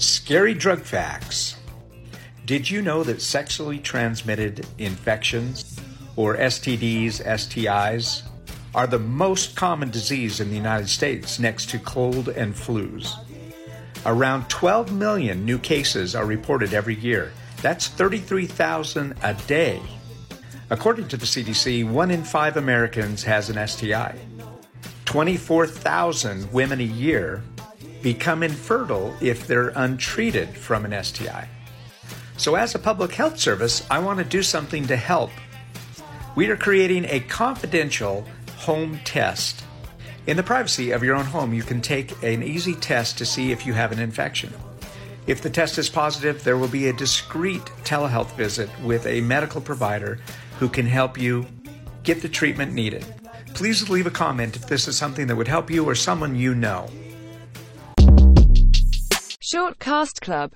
Scary drug facts. Did you know that sexually transmitted infections, or STDs, STIs, are the most common disease in the United States next to cold and flus? Around 12 million new cases are reported every year. That's 33,000 a day. According to the CDC, one in five Americans has an STI. 24,000 women a year become infertile if they're untreated from an STI. So, as a public health service, I want to do something to help. We are creating a confidential home test. In the privacy of your own home, you can take an easy test to see if you have an infection. If the test is positive, there will be a discreet telehealth visit with a medical provider who can help you get the treatment needed. Please leave a comment if this is something that would help you or someone you know. Shortcast Club